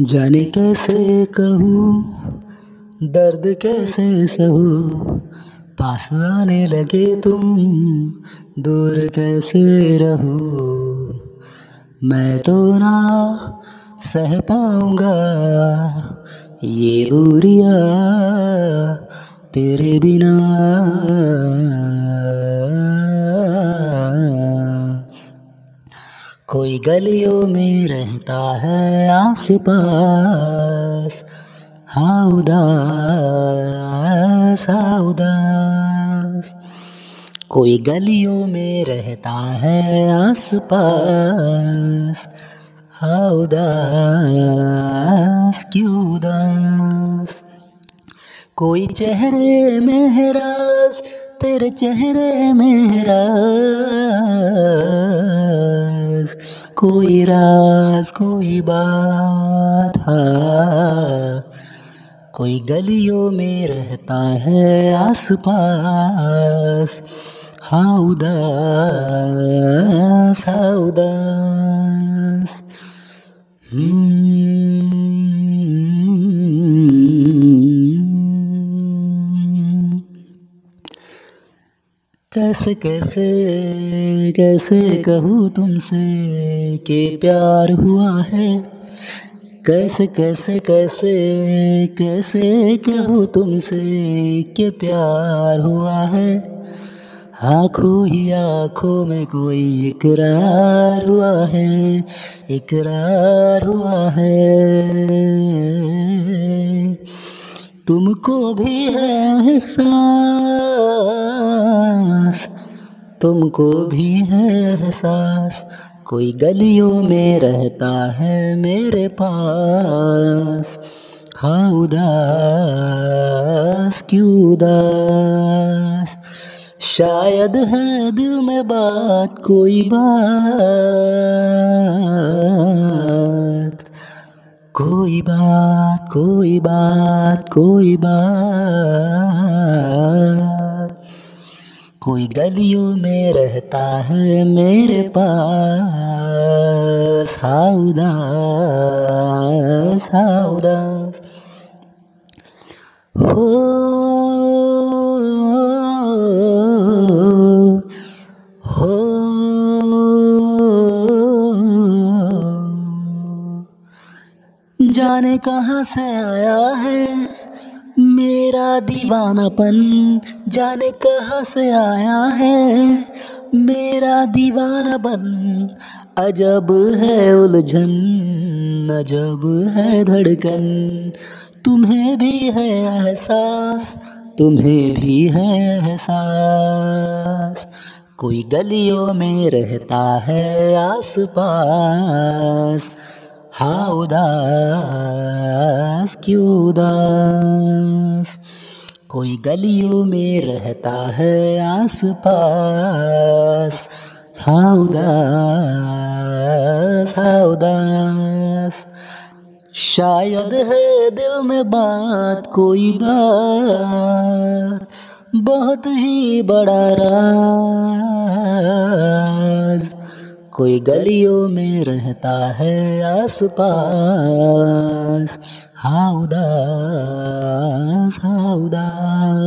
जाने कैसे कहूँ, दर्द कैसे सहूँ, पास आने लगे तुम, दूर कैसे रहूँ। मैं तो ना सह पाऊँगा ये दूरिया तेरे बिना। कोई गलियों में रहता है आस पास हाँ उदास हाँ उदास। कोई गलियों में रहता है आस पास हाँ उदास, क्यों उदास? कोई चेहरे में तेरे चेहरे में राज, कोई राज, कोई बात हाँ। कोई गलियों में रहता है आस पास हाँ उदास हाँ उदास। कैसे कैसे कैसे कहूँ तुमसे कि प्यार हुआ है। कैसे कैसे कैसे कैसे कहूँ तुमसे कि प्यार हुआ है। आँखों ही आँखों में कोई इकरार हुआ है, इकरार हुआ है। तुमको भी है एहसास तुमको भी है एहसास, कोई गलियों में रहता है मेरे पास। हाँ उदास, क्यों उदास? शायद है दिल में बात, कोई बात। कोई बात कोई बात कोई बात। कोई गलियों में रहता है मेरे पास। हाँ उदास हाँ उदास हो हो। जाने कहाँ से आया है? मेरा दीवानापन जाने कहाँ से आया है? मेरा दीवानापन अजब है उलझन, अजब है धड़कन। तुम्हें भी है एहसास, तुम्हें भी है एहसास। कोई गलियों में रहता है आस पास हाँ उदास, क्यों उदास? कोई गलियों में रहता है आस पास हाँ उदास हाँ उदास। शायद है दिल में बात कोई बात, बहुत ही बड़ा राज। कोई गलियों में रहता है आस पास हाउदास हाउदास उदास।